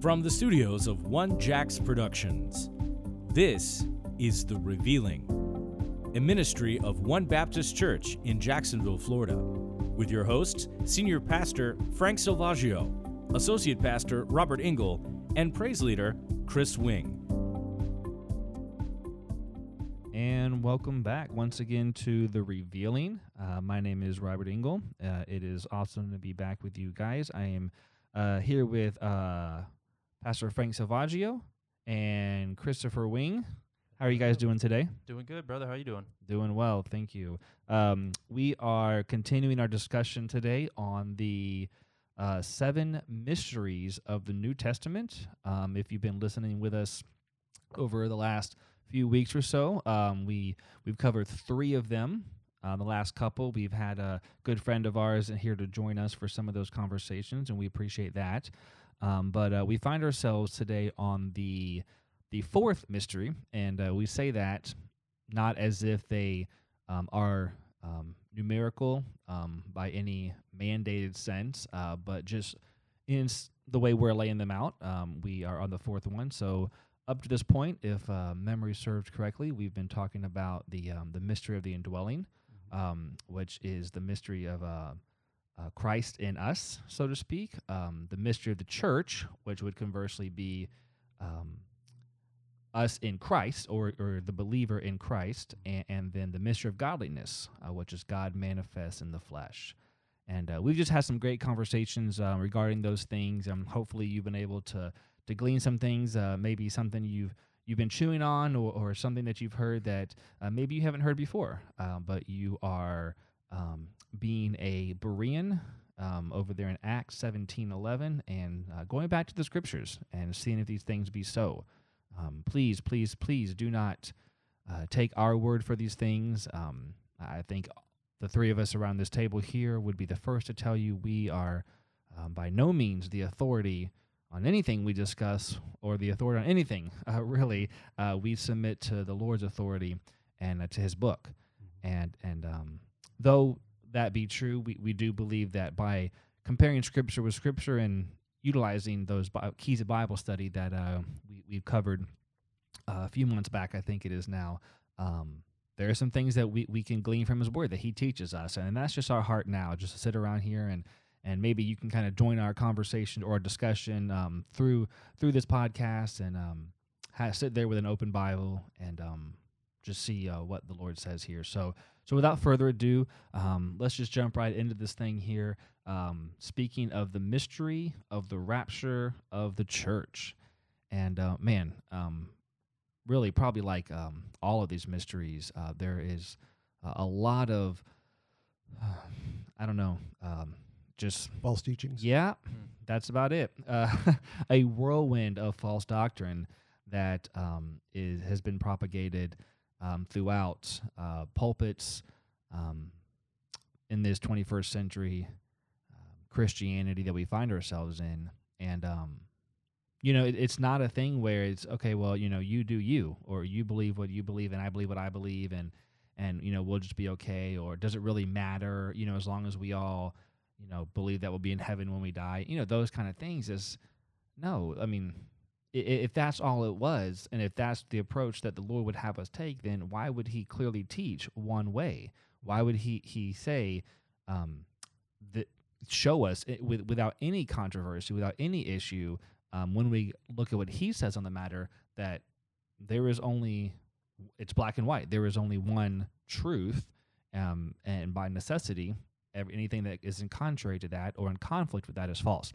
From the studios of One Jacks Productions, this is The Revealing, a ministry of One Baptist Church in Jacksonville, Florida, with your hosts, Senior Pastor Frank Silvaggio, Associate Pastor Robert Engel, and Praise Leader Kris Wing. And welcome back once again to The Revealing. Uh, my name is Robert Engel. Uh, it is awesome to be back with you guys. I am uh, here with uh, Pastor Frank Salvaggio and Christopher Wing. How are you guys doing today? Doing good, brother. How are you doing? Doing well, thank you. Um, we are continuing our discussion today on the uh, seven mysteries of the New Testament. Um, if you've been listening with us over the last few weeks or so, um, we we've covered three of them. Uh, the last couple, we've had a good friend of ours here to join us for some of those conversations, and we appreciate that. Um, but uh, we find ourselves today on the the fourth mystery, and uh, we say that not as if they um, are um, numerical um, by any mandated sense, uh, but just in the way we're laying them out. Um, we are on the fourth one, so up to this point, if uh, memory serves correctly, we've been talking about the um, the mystery of the indwelling, um, which is the mystery of uh, Christ in us, so to speak. Um, the mystery of the church, which would conversely be um, us in Christ, or or the believer in Christ, and, and then the mystery of godliness, uh, which is God manifest in the flesh. And uh, we've just had some great conversations uh, regarding those things. Um, hopefully, you've been able to to glean some things, uh, maybe something you've you've been chewing on, or, or something that you've heard that uh, maybe you haven't heard before, uh, but you are um, being a Berean um, over there in Acts seventeen eleven, and uh, going back to the scriptures and seeing if these things be so. Um, please, please, please do not uh, take our word for these things. Um, I think the three of us around this table here would be the first to tell you we are um, by no means the authority on anything we discuss or the authority on anything. Uh, really, uh, we submit to the Lord's authority and uh, to His book. And and um, though that be true, we, we do believe that by comparing Scripture with Scripture and utilizing those bi- keys of Bible study that uh, we, we've covered uh, a few months back, I think it is now. Um, there are some things that we, we can glean from his word that he teaches us and that's just our heart now just to sit around here and and maybe you can kind of join our conversation or discussion um, through through this podcast and um, ha- sit there with an open bible and um, just see uh, what the lord says here so so without further ado um, let's just jump right into this thing here um, speaking of the mystery of the rapture of the church and uh, man um, really probably like um, all of these mysteries, uh, there is uh, a lot of, I don't know, um, just false teachings. yeah, Hmm. that's about it. Uh, a whirlwind of false doctrine that um, is has been propagated um, throughout uh, pulpits um, in this 21st century um, Christianity that we find ourselves in, and um, you know, it, it's not a thing where it's okay. Well, you know, you do you, or you believe what you believe, and I believe what I believe, and and you know, we'll just be okay. Or does it really matter? You know, as long as we all you know believe that we'll be in heaven when we die you know those kind of things is no i mean if that's all it was and if that's the approach that the lord would have us take then why would he clearly teach one way why would he he say um that show us it, with, without any controversy without any issue um, when we look at what he says on the matter that there is only it's black and white there is only one truth um, and by necessity every, anything that isn't contrary to that or in conflict with that is false.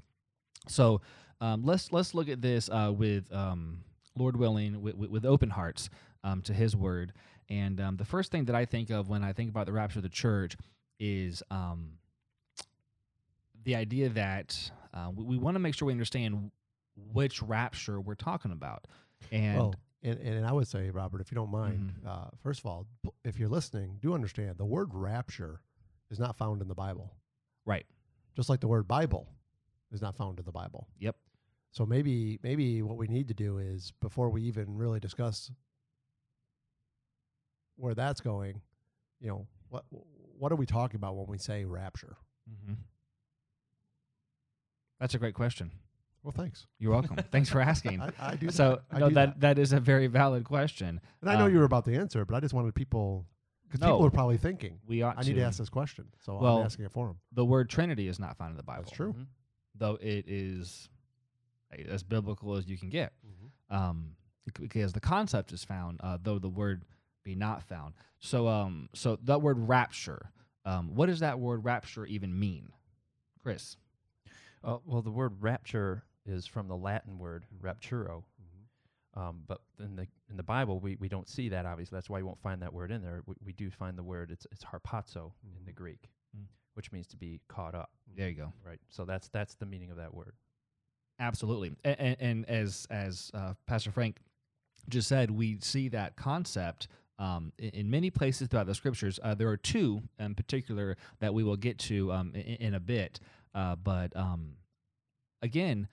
So um, let's let's look at this uh, with um, Lord willing, with, with, open hearts um, to His Word. And um, the first thing that I think of when I think about the rapture of the church is um, the idea that uh, we, we want to make sure we understand which rapture we're talking about. And Well, and, and I would say, Robert, if you don't mind, Mhm. uh, first of all, if you're listening, do understand the word rapture is not found in the Bible. right, Just like the word Bible is not found in the Bible. yep, So maybe maybe what we need to do is before we even really discuss where that's going, you know, what what are we talking about when we say rapture? Mm-hmm. that's a great question. Well, thanks. You're welcome. Thanks for asking. I, I do. so that. I no, do that, that is a very valid question. And I know um, you were about to answer, it, but I just wanted people because No. people are probably thinking, We ought I need to ask this question, so Well, I'm asking it for them. The word Trinity is not found in the Bible. That's true. Mhm. Though it is as biblical as you can get. Mm-hmm. um, because the concept is found, uh, though the word be not found. So, um, so that word rapture, um, what does that word rapture even mean, Kris? Uh, well, the word rapture is from the Latin word rapturo. Mm-hmm. Um, but in the in the Bible, we, we don't see that. Obviously, that's why you won't find that word in there. We, we do find the word it's it's harpazo in the Mhm. Greek, Mm. Which means to be caught up. There you go. Right. So that's that's the meaning of that word. Absolutely, and, and, and as as uh, Pastor Frank just said, we see that concept um, in, in many places throughout the scriptures. Uh, there are two in particular that we will get to um, in, in a bit, uh, but um, again,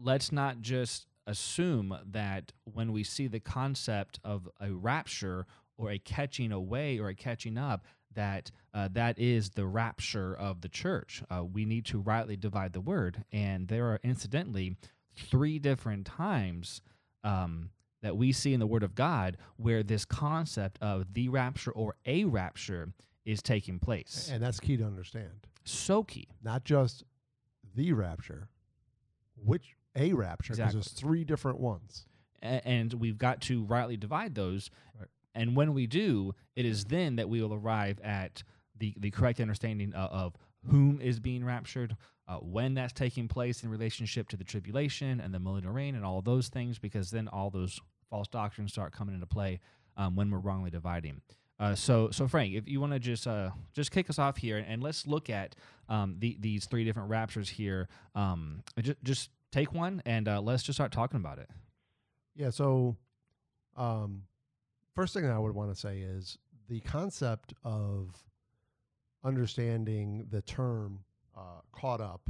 let's not just assume that when we see the concept of a rapture or a catching away or a catching up that uh, that is the rapture of the church. Uh, we need to rightly divide the word, and there are incidentally three different times um, that we see in the Word of God where this concept of the rapture or a rapture is taking place. And that's key to understand. So key. Not just the rapture, which a rapture, because Exactly. there's three different ones. And we've got to rightly divide those. Right. And when we do, it is then that we will arrive at the, the correct understanding of, of whom is being raptured, uh, when that's taking place in relationship to the tribulation and the millennial reign and all those things, because then all those false doctrines start coming into play um, when we're wrongly dividing. Uh, so, so Frank, if you want to just uh, just kick us off here, and let's look at um, the, these three different raptures here. Um, just, just take one, and uh, let's just start talking about it. Yeah. So, um, first thing I would want to say is the concept of understanding the term uh, "caught up"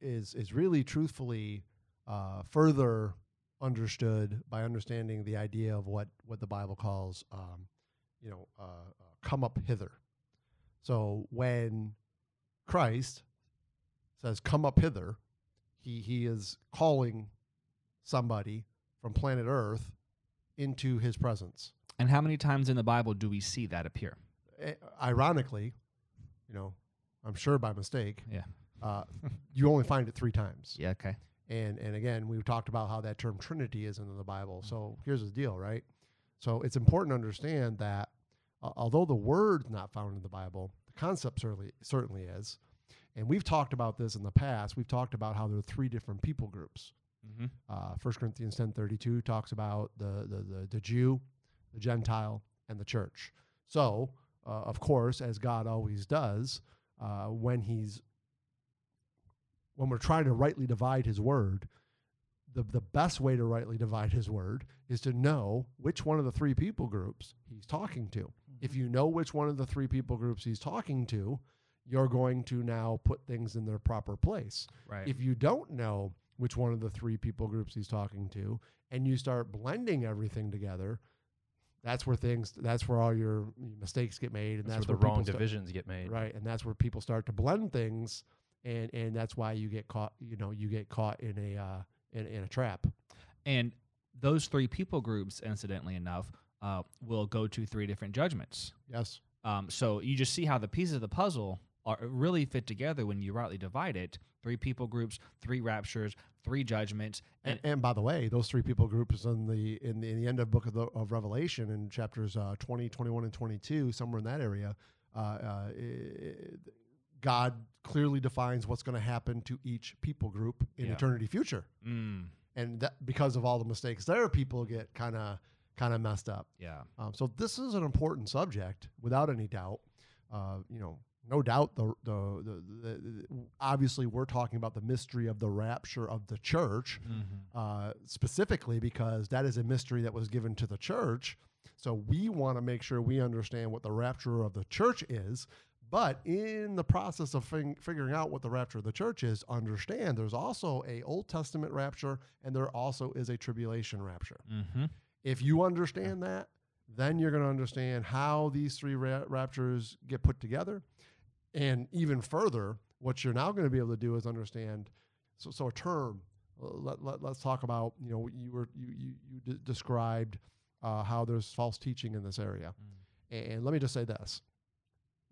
is is really, truthfully, uh, further understood by understanding the idea of what what the Bible calls, um, you know, uh, uh, "come up hither." So when Christ says "come up hither," he he is calling somebody from planet Earth into his presence. And how many times in the Bible do we see that appear? Eh, Ironically, you know, I'm sure by mistake, Yeah. uh, you only find it three times. Yeah. Okay. And and again, we've talked about how that term Trinity is in the Bible. So here's the deal, right? So it's important to understand that uh, although the word's not found in the Bible, the concept certainly certainly is. And we've talked about this in the past. We've talked about how there are three different people groups. Mm-hmm. Uh, 1 Corinthians 10.32 talks about the, the, the, the Jew, the Gentile, and the church. So, uh, of course, as God always does, uh, when he's when we're trying to rightly divide his word, the, the best way to rightly divide his word is to know which one of the three people groups he's talking to. If you know which one of the three people groups he's talking to, you're going to now put things in their proper place. Right. If you don't know which one of the three people groups he's talking to, and you start blending everything together, that's where things that's where all your mistakes get made, and That's, that's, where the people wrong start- divisions get made. right? And that's where people start to blend things, and and that's why you get caught. You know, you get caught in a uh, in, in a trap. and those three people groups, incidentally enough, uh, will go to three different judgments. Yes. Um, so you just see how the pieces of the puzzle are really fit together when you rightly divide it. Three people groups, three raptures, three judgments, And, and, and by the way, those three people groups in the in the, in the end of book of, the, of Revelation in chapters uh, 20, 21, and 22, somewhere in that area, uh, uh, i- God clearly defines what's going to happen to each people group in Yeah. eternity future. mm, And that, because of all the mistakes there, people get kind of kind of messed up. yeah, Um, so this is an important subject, without any doubt. Uh, you know, no doubt. The the, the the the obviously we're talking about the mystery of the rapture of the church, uh, specifically because that is a mystery that was given to the church. So we want to make sure we understand what the rapture of the church is. But in the process of fig- figuring out what the rapture of the church is, understand there's also a Old Testament rapture and there also is a tribulation rapture. mm-hmm. If you understand that, then you're going to understand how these three ra- raptures get put together. And even further, what you're now going to be able to do is understand So, so a term. uh, Let, let, let's talk about. You know, you were you you, you d- described uh, how there's false teaching in this area, Mm. and let me just say this: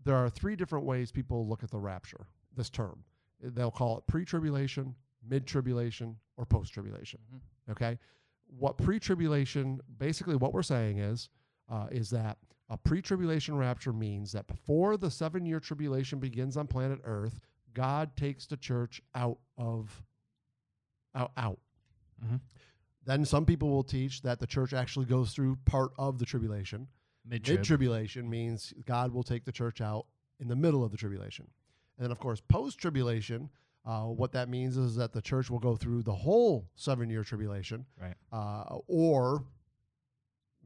there are three different ways people look at the rapture. This term, they'll call it pre-tribulation, mid-tribulation, or post-tribulation. Mhm. Okay, what pre-tribulation basically what we're saying is uh, is that a pre-tribulation rapture means that before the seven-year tribulation begins on planet Earth, God takes the church out of out out. Mhm. Then some people will teach that the church actually goes through part of the tribulation. Mid tribulation means God will take the church out in the middle of the tribulation. And then, of course, post tribulation, uh, what that means is that the church will go through the whole seven year tribulation. Right. Uh, or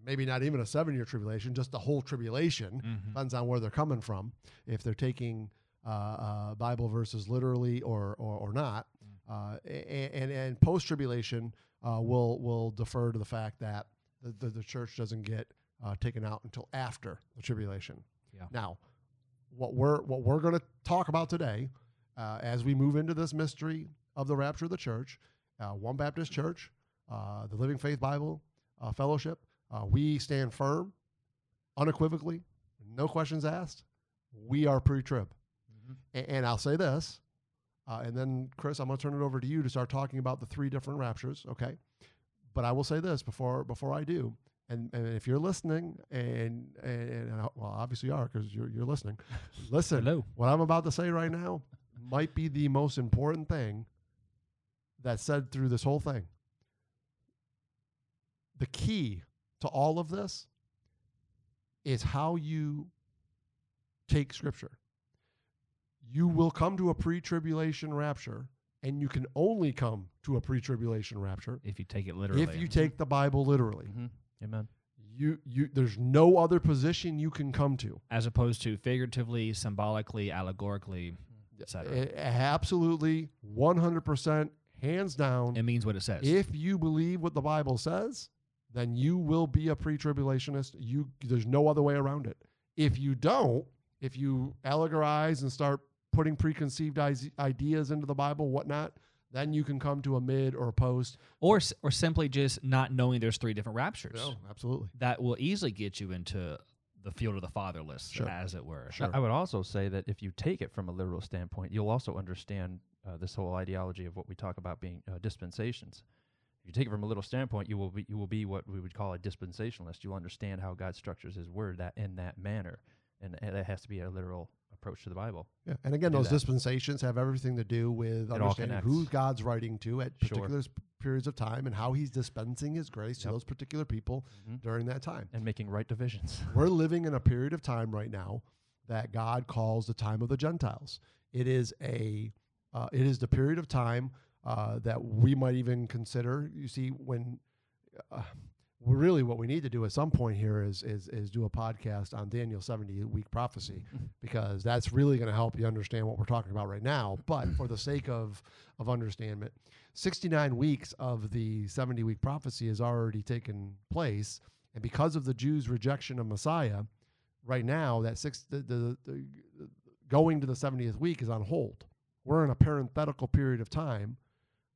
maybe not even a seven year tribulation, just the whole tribulation. Mhm. Depends on where they're coming from. If they're taking uh, uh, Bible verses literally or, or, or not. Uh, a- and, and post tribulation uh, will will defer to the fact that the, the, the church doesn't get uh, taken out until after the tribulation. Yeah. Now, what we're what we're going to talk about today, uh, as we move into this mystery of the rapture of the church, uh, One Baptist Church, uh, the Living Faith Bible uh, Fellowship, uh, we stand firm, unequivocally, no questions asked. We are pre-trib, Mhm. A- and I'll say this, uh, and then Kris, I'm going to turn it over to you to start talking about the three different raptures. Okay, but I will say this before before I do, and, and if you're listening, and and, and I- well, obviously you are because you're you're listening. Listen, Hello. what I'm about to say right now might be the most important thing that's said through this whole thing. The key to all of this is how you take scripture. You will come to a pre tribulation rapture, and you can only come to a pre tribulation rapture If you take it literally. if you take the Bible literally. Mhm. Amen. You, you, there's no other position you can come to. as opposed to figuratively, symbolically, allegorically, etc. Absolutely, 100%, hands down. It means what it says. If you believe what the Bible says, then you will be a pre-tribulationist. You there's no other way around it. If you don't, if you allegorize and start putting preconceived ideas into the Bible, whatnot, then you can come to a mid or a post. or or simply just not knowing there's three different raptures. No, absolutely. That will easily get you into the field of the fatherless, Sure. as it were. Sure. I would also say that if you take it from a literal standpoint, you'll also understand uh, this whole ideology of what we talk about being uh, dispensations. If you take it from a literal standpoint, you will be you will be what we would call a dispensationalist. You'll understand how God structures His Word that in that manner, and, and that has to be a literal approach to the Bible. Yeah. And again, those that. dispensations have everything to do with all understanding who. God's writing to at Sure. particular periods of time and how he's dispensing his grace to those particular people Mhm. during that time. And making right divisions. We're living in a period of time right now that God calls the time of the Gentiles. It is a uh, it is the period of time uh, that we might even consider. You see, when uh, really what we need to do at some point here is is is do a podcast on Daniel seventy week prophecy because that's really going to help you understand what we're talking about right now. But for the sake of of understanding, sixty nine weeks of the seventy week prophecy has already taken place, and because of the Jews' rejection of Messiah, right now that six the, the, the going to the seventieth week is on hold. We're in a parenthetical period of time,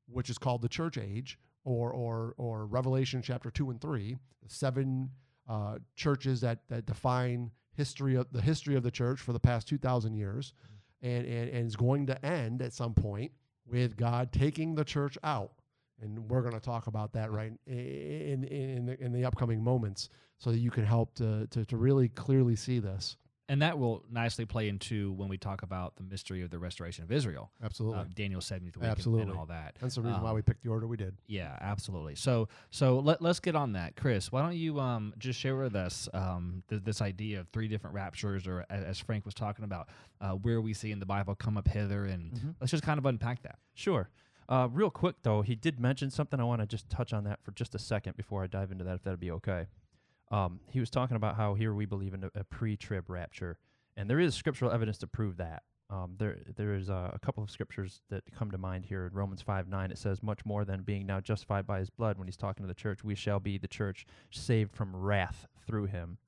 which is called the church age, or or or Revelation chapter two and three, the seven uh, churches that that define history of the history of the church for the past two thousand years, and, and and is going to end at some point with God taking the church out, and we're going to talk about that right in in in the, in the upcoming moments, so that you can help to to, to really clearly see this. And that will nicely play into when we talk about the mystery of the restoration of Israel, Absolutely, um, Daniel 70th week, and- and, Absolutely. all that. that's the reason why um, we picked the order we did. Yeah, absolutely. So, so let, let's get on that, Kris. Why don't you um, just share with us um, th- this idea of three different raptures, or a- as Frank was talking about, uh, where we see in the Bible come up hither, and Mhm. let's just kind of unpack that. Sure. Uh, real quick though, he did mention something. I want to just touch on that for just a second before I dive into that, if that'd be okay. Um, he was talking about how here we believe in a, a pre-trib rapture, and there is scriptural evidence to prove that. Um, there, there is uh, a couple of scriptures that come to mind here. In Romans five nine, it says, "Much more than being now justified by His blood." When he's talking to the church, we shall be the church saved from wrath through Him.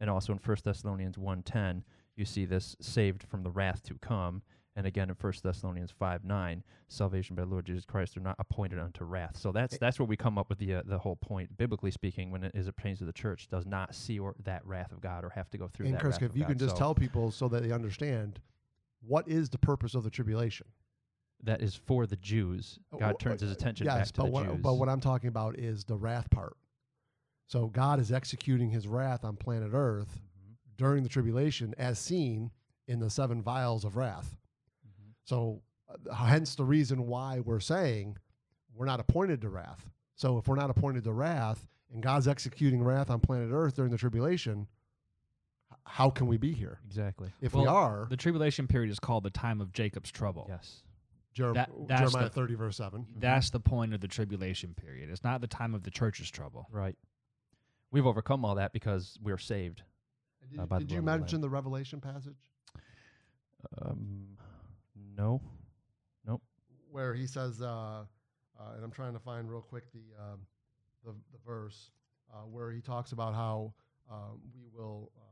And also in First Thessalonians one ten, you see this saved from the wrath to come. And again in First Thessalonians five nine, salvation by the Lord Jesus Christ they're not appointed unto wrath. So that's that's where we come up with the uh, the whole point, biblically speaking, when it as it pertains to the church, does not see or that wrath of God or have to go through And that Kris, wrath if you God. can just So tell people so that they understand what is the purpose of the tribulation. that is for the Jews. Uh, God turns his uh, attention yes, back to but the what, Jews. But what I'm talking about is the wrath part. So God is executing His wrath on planet Earth Mhm, during the tribulation, as seen in the seven vials of wrath. So, uh, hence the reason why we're saying we're not appointed to wrath. So, if we're not appointed to wrath, and God's executing wrath on planet Earth during the tribulation, h- how can we be here? Exactly. If we are, The tribulation period is called the time of Jacob's trouble. Yes. Jer- that- that's Jeremiah the- 30, verse 7. That's the point of the tribulation period. It's not the time of the church's trouble. Right. We've overcome all that because we're saved. Did, Uh, you- by the did you blood of the mention the Revelation passage Um, no. Nope. Where he says, uh, uh, and I'm trying to find real quick the um, the, the verse uh, where he talks about how uh, we will uh,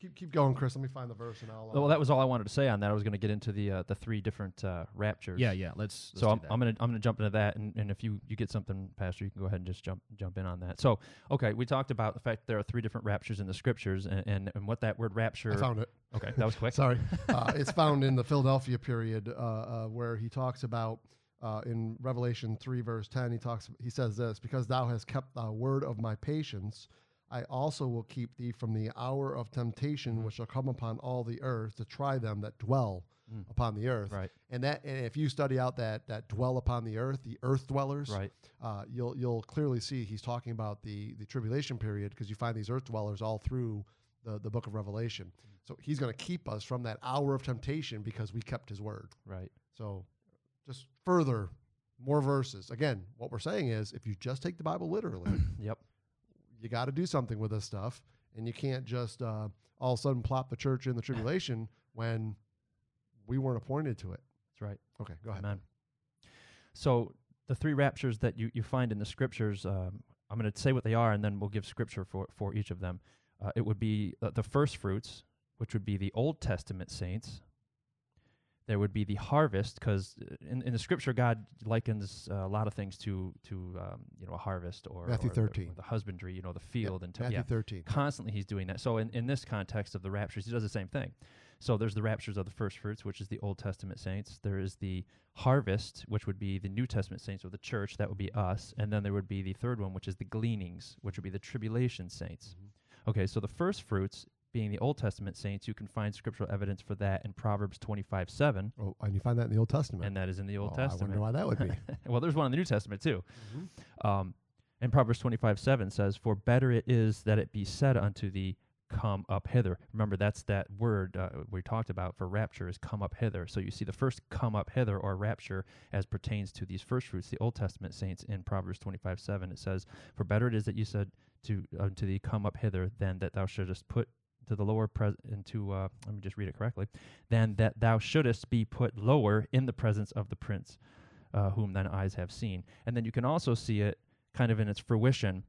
keep keep going, Kris. Let me find the verse and I'll. Uh, Well, that was all I wanted to say on that. I was going to get into the uh, the three different uh, raptures. Yeah, yeah. Let's. let's so do I'm, that. I'm gonna I'm gonna jump into that, and, and if you, you get something, Pastor, you can go ahead and just jump jump in on that. So okay, we talked about the fact there are three different raptures in the scriptures, and, and, and what that word rapture. I found it. okay, that was quick. Sorry, uh, it's found in the Philadelphia period uh, uh, where he talks about. Uh, in Revelation 3, verse 10, he talks. He says this: "Because thou hast kept the word of my patience, I also will keep thee from the hour of temptation Mhm. which shall come upon all the earth to try them that dwell Mm, upon the earth." right, And that, and if you study out that that dwell upon the earth, the earth dwellers, right, uh, you'll you'll clearly see he's talking about the the tribulation period because you find these earth dwellers all through the the book of Revelation. So he's going to keep us from that hour of temptation because we kept his word. right. So just further, more verses. Again, what we're saying is if you just take the Bible literally, Yep. You got to do something with this stuff, and you can't just uh, all of a sudden plop the church in the tribulation when we weren't appointed to it. That's right. Okay, go ahead. Amen. So the three raptures that you, you find in the scriptures, um, I'm going to say what they are, and then we'll give scripture for, for each of them. Uh, it would be uh, the first fruits, which would be the Old Testament saints. There would be the harvest, because in, in the scripture, God likens uh, a lot of things to to um, you know a harvest or Matthew or the- 13. or the, husbandry, you know, the field and t- Matthew yeah, 13. constantly he's doing that. So in, in this context of the raptures, he does the same thing. So there's the raptures of the first fruits, which is the Old Testament saints. There is the harvest, which would be the New Testament saints or the church, that would be us. And then there would be the third one, which is the gleanings, which would be the tribulation saints. Okay, so the first fruits being the Old Testament saints, you can find scriptural evidence for that in Proverbs 25 7, Oh, and you find that in the Old Testament. and that is in the Old Oh, Testament. I wonder why that would be. well, there's one in the New Testament too. Mhm. Um, and Proverbs 25, 7 says, For better it is that it be said unto thee, Come up hither. Remember, that's that word uh, we talked about for rapture is come up hither. So you see the first come up hither or rapture as pertains to these first fruits, the Old Testament saints in Proverbs 25, 7. It says, For better it is that you said to unto thee, Come up hither, than that thou shouldest put to the lower pres into uh, let me just read it correctly, than that thou shouldest be put lower in the presence of the prince, uh, whom thine eyes have seen. And then you can also see it kind of in its fruition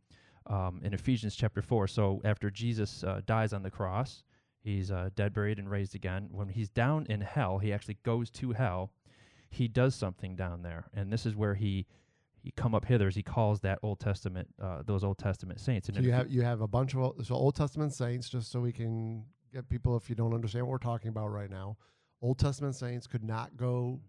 um, in Ephesians chapter 4. So after Jesus uh, dies on the cross, he's uh, dead, buried, and raised again. When he's down in hell, he actually goes to hell. He does something down there, and this is where he he come up hither. as He calls that Old Testament uh, those Old Testament saints. And So you have you have a bunch of Old, so Old Testament saints, just so we can get people if you don't understand what we're talking about right now. Old Testament saints could not go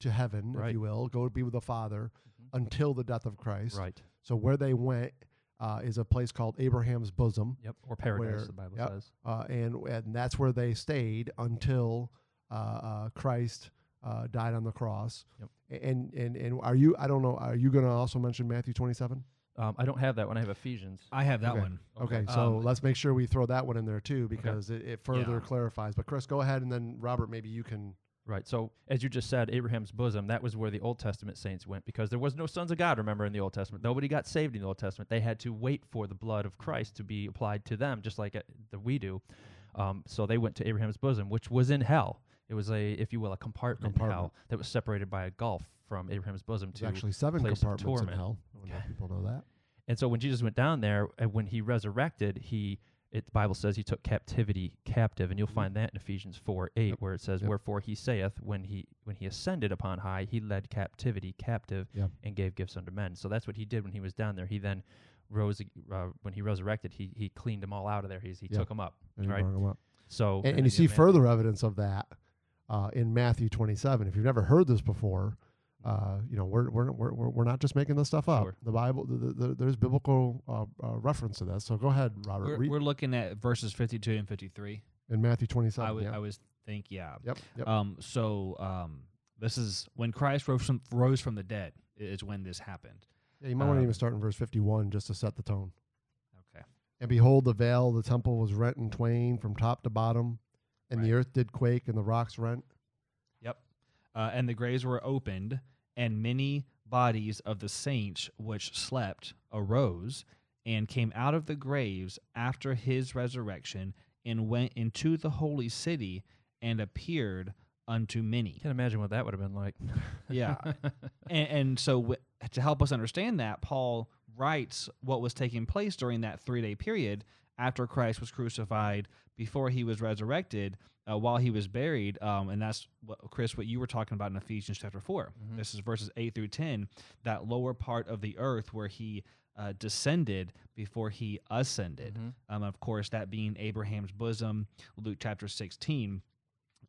to heaven, if you will, go be with the Father Mhm. until the death of Christ. right. So where they went uh, is a place called Abraham's bosom, Yep. Or paradise, Where- the Bible yep. says. uh, and and that's where they stayed until uh, uh, Christ uh, died on the cross. Yep. And and and are you? I don't know. Are you going to also mention Matthew twenty seven? Um, I don't have that one. I have Ephesians. I have that Okay. one. Okay, okay. so Um, let's make sure we throw that one in there too because it, it further Yeah. clarifies. But Kris, go ahead, and then Robert, maybe you can. Right. So as you just said, Abraham's bosom, that was where the Old Testament saints went because there was no sons of God, remember, in the Old Testament. Nobody got saved in the Old Testament. They had to wait for the blood of Christ to be applied to them, just like uh, that we do. Um, so they went to Abraham's bosom, which was in hell. It was a, if you will, a compartment, Compartment. hell that was separated by a gulf from Abraham's bosom There's to actually seven place of compartments in torment. hell. I know if people know that. And so when Jesus went down there, and when he resurrected, he it the Bible says he took captivity captive, and you'll find that in Ephesians four eight, Yep. where it says, Yep. "Wherefore he saith, when he when he ascended upon high, he led captivity captive Yep. and gave gifts unto men." So that's what he did when he was down there. He then rose uh, when he resurrected. He he cleaned them all out of there. He's, he took them up. And, right. brought 'em up. So and, and you see further evidence of that uh, in Matthew 27. If you've never heard this before, uh, you know we're, we're we're we're we're not just making this stuff up. Sure. The Bible, the, the, the, there's biblical uh, uh, reference to this. So go ahead, Robert. We're, we're looking at verses 52 and 53. in Matthew 27. I would yeah. I would think yeah. yep. Yep. Um so um this is when Christ rose from rose from the dead is when this happened. yeah, you might want to um, even start in verse 51 just to set the tone. Okay. And behold, the veil of the temple was rent in twain from top to bottom, and the earth did quake, and the rocks rent. Yep. Uh, and the graves were opened, and many bodies of the saints which slept arose and came out of the graves after his resurrection and went into the holy city and appeared unto many. Can't imagine what that would have been like. Yeah. and, and so w- to help us understand that, Paul writes what was taking place during that three day period after Christ was crucified, before he was resurrected, uh, while he was buried. Um, and that's what, Kris, what you were talking about in Ephesians chapter 4. Mhm. This is verses 8 through 10, that lower part of the earth where he uh, descended before he ascended. Mhm. Um, of course, that being Abraham's bosom, Luke chapter 16.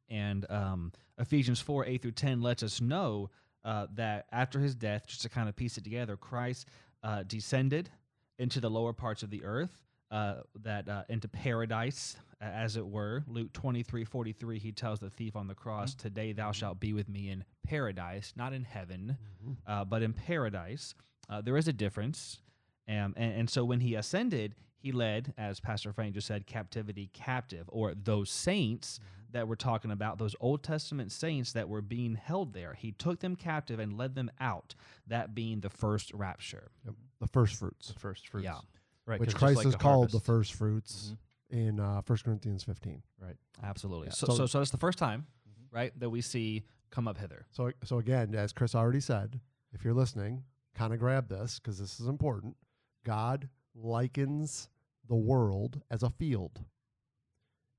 And um, Ephesians 4 8 through 10 lets us know uh, that after his death, just to kind of piece it together, Christ uh, descended into the lower parts of the earth, uh, that uh, into paradise, as it were. Luke 23 43, he tells the thief on the cross, Today thou shalt be with me in paradise, not in heaven, uh, but in paradise. Uh, there is a difference. Um, and, and so when he ascended, he led, as Pastor Frank just said, captivity captive, or those saints that we're talking about, those Old Testament saints that were being held there. He took them captive and led them out, that being the first rapture. Yep. The first fruits, The first fruits. Yeah. Right. which Christ like is called the first fruits Mhm. in uh, 1 Corinthians 15. Right. Absolutely. Yeah. So, So- so, that's the first time, Mhm. right, that we see come up hither. So, so again, as Chris already said, if you're listening, kind of grab this because this is important. God likens the world as a field,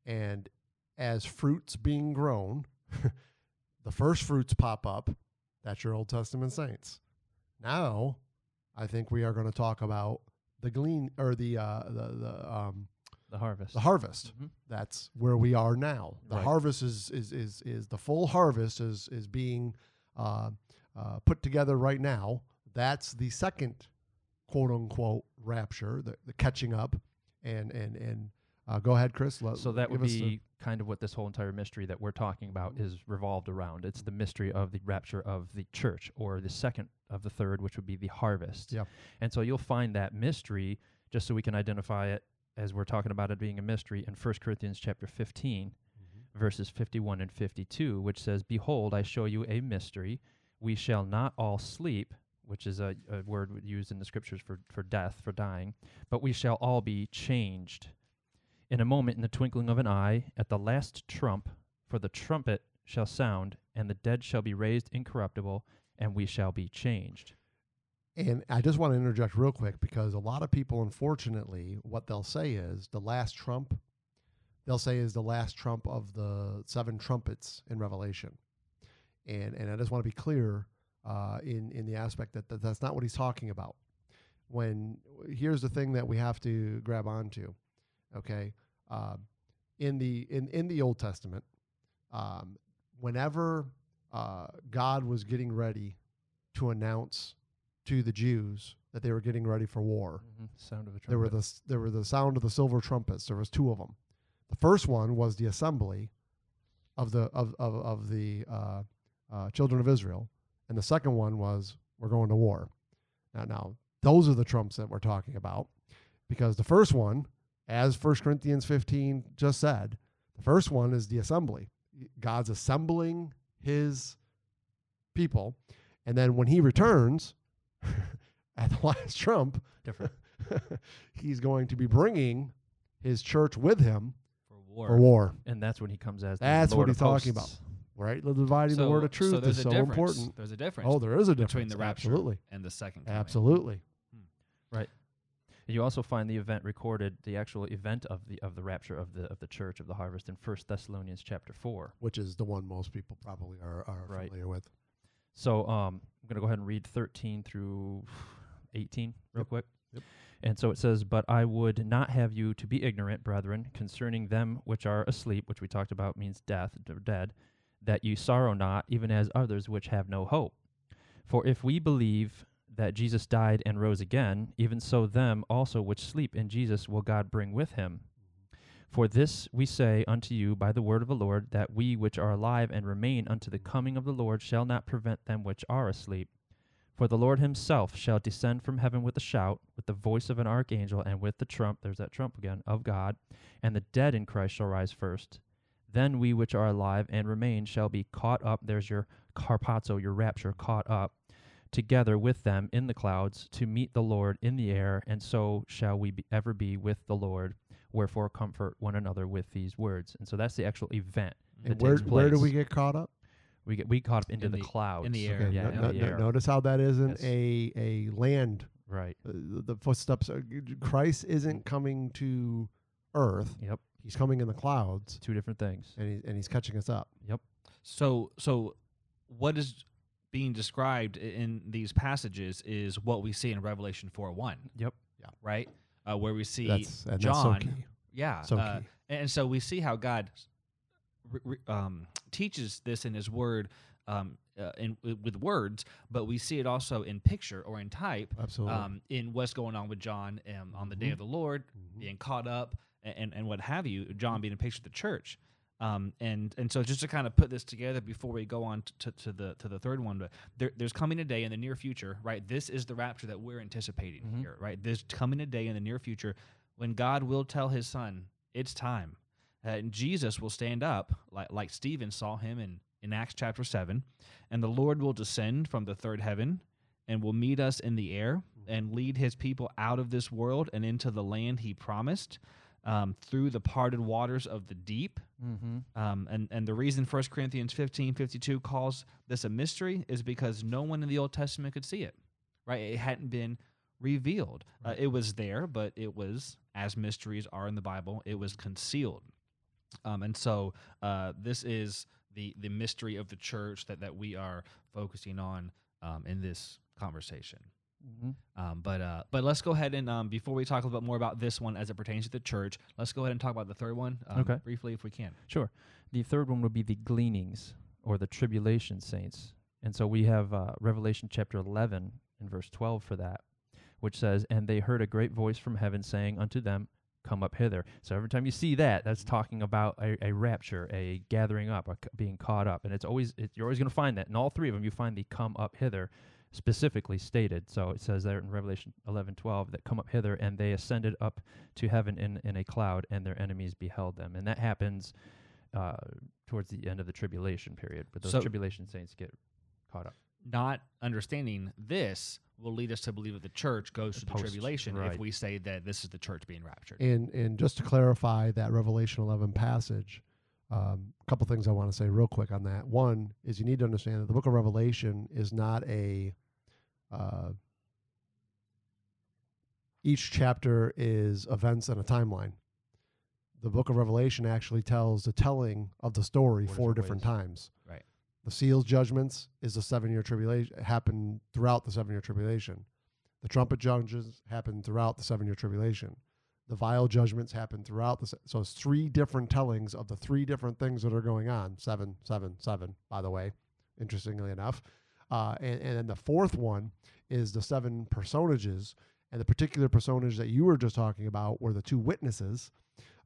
and as fruits being grown, the first fruits pop up. That's your Old Testament saints. Now, I think we are going to talk about the glean or the uh, the the um, The harvest. the harvest Mhm. that's where we are now. The Right. harvest is is is is the full harvest is is being uh, uh, put together right now. That's the second quote unquote rapture, the, the catching up, and and and uh, go ahead, Kris. Let, So that would be kind of what this whole entire mystery that we're talking about mm-hmm. is revolved around. It's the mystery of the rapture of the church, or the second of the third, which would be the harvest. Yep. And so you'll find that mystery, just so we can identify it as we're talking about it being a mystery, in 1 Corinthians chapter 15, mm-hmm. verses 51 and 52, which says, Behold, I show you a mystery. We shall not all sleep, which is a, a word used in the scriptures for, for death, for dying, but we shall all be changed. In a moment, in the twinkling of an eye, at the last trump, for the trumpet shall sound, and the dead shall be raised incorruptible, and we shall be changed. And I just want to interject real quick because a lot of people, unfortunately, what they'll say is the last trump, they'll say is the last trump of the seven trumpets in Revelation. And and I just want to be clear uh, in in the aspect that, that that's not what he's talking about. When here's the thing that we have to grab onto, okay? Um, in the in in the Old Testament, um, whenever uh, God was getting ready to announce to the Jews that they were getting ready for war. Sound of a trumpet. There were the there were the sound of the silver trumpets. There was two of them. The first one was the assembly of the of of, of the uh, uh, children of Israel, and the second one was we're going to war. Now, now those are the trumps that we're talking about, because the first one, as 1 Corinthians 15 just said, the first one is the assembly. God's assembling His people, and then when He returns at the last trump, different. he's going to be bringing his church with him For war. for war. And that's when he comes as the That's what Lord he's of talking about. Right? The dividing the word of truth so is so difference. important. There's a difference Oh, there is a difference. between the rapture Absolutely. and the second coming. Absolutely. Hmm. You also find the event recorded, the actual event of the of the rapture of the of the church of the harvest in First Thessalonians chapter four. which is the one most people probably are, are Right. familiar with. So um, I'm going to go ahead and read 13 through 18 real Yep. quick. Yep. And so it says, But I would not have you to be ignorant, brethren, concerning them which are asleep, which we talked about means death, or dead, that you sorrow not, even as others which have no hope. For if we believe that Jesus died and rose again, even so them also which sleep in Jesus will God bring with him. For this we say unto you by the word of the Lord, that we which are alive and remain unto the coming of the Lord shall not prevent them which are asleep. For the Lord himself shall descend from heaven with a shout, with the voice of an archangel, and with the trump, there's that trump again, of God, and the dead in Christ shall rise first. Then we which are alive and remain shall be caught up, there's your harpazo, your rapture, caught up, together with them in the clouds, to meet the Lord in the air, and so shall we be, ever be with the Lord. Wherefore comfort one another with these words. And so that's the actual event. Mm-hmm. And that where takes where do we get caught up? We get we caught up into In the, the- clouds. in the air. Okay, Yeah, no- in no- the no- air. notice how that isn't Yes. a a land. Right. Uh, the the footsteps. Are, Christ isn't coming to earth. Yep. He's coming in the clouds, Two different things. and he's and he's catching us up. Yep. So, so what is being described in these passages is what we see in Revelation 4 1. Yep. Yeah. Right? Uh, where we see That's and John. that's so key. Yeah. So uh, key. and so we see how God re- re- um, teaches this in His Word um, uh, in, with words, but we see it also in picture or in type Absolutely. um, in what's going on with John um, on the day Mhm. of the Lord, Mhm. being caught up a- and, and what have you. John being a picture of the church. Um, and and so just to kind of put this together before we go on to, to the to the third one, but there, there's coming a day in the near future, right? This is the rapture that we're anticipating Mhm. here, right? There's coming a day in the near future when God will tell His Son, "It's time," uh, and Jesus will stand up like like Stephen saw him in in Acts chapter seven, and the Lord will descend from the third heaven and will meet us in the air and lead His people out of this world and into the land He promised. Um, through the parted waters of the deep, Mm-hmm. um, and, and the reason 1 Corinthians 15 52 calls this a mystery is because no one in the Old Testament could see it, right? It hadn't been revealed. Uh, it was there, but it was, as mysteries are in the Bible, it was concealed. Um, and so uh, this is the, the mystery of the church that, that we are focusing on um, in this conversation. Mm-hmm. Um, but uh, but let's go ahead and um, before we talk a little bit more about this one as it pertains to the church, let's go ahead and talk about the third one um, Okay. briefly if we can. Sure. The third one would be the gleanings or the tribulation saints. And so we have uh, Revelation chapter 11 and verse 12 for that, which says, And they heard a great voice from heaven saying unto them, Come up hither. So every time you see that, that's talking about a, a rapture, a gathering up, a c- being caught up. And it's always, it, you're always going to find that. In all three of them, you find the come up hither specifically stated. So it says there in Revelation 11, 12, that come up hither, and they ascended up to heaven in, in a cloud, and their enemies beheld them. And that happens uh, towards the end of the tribulation period, but those So- tribulation saints get caught up. not understanding this will lead us to believe that the church goes through the Post, tribulation if we say that this is the church being raptured. And and just to clarify that Revelation 11 passage, um, a couple things I want to say real quick on that. One is you need to understand that the book of Revelation is not a. Uh, each chapter is events and a timeline. The book of Revelation actually tells the telling of the story Four four different times. Right. The seals judgments is the seven year tribulation happened throughout the seven year tribulation. The trumpet judgments happened throughout the seven year tribulation. The vial judgments happen throughout the se- so it's three different tellings of the three different things that are going on. Seven, seven, seven. By the way, interestingly enough, uh, and and then the fourth one is the seven personages, and the particular personage that you were just talking about were the two witnesses.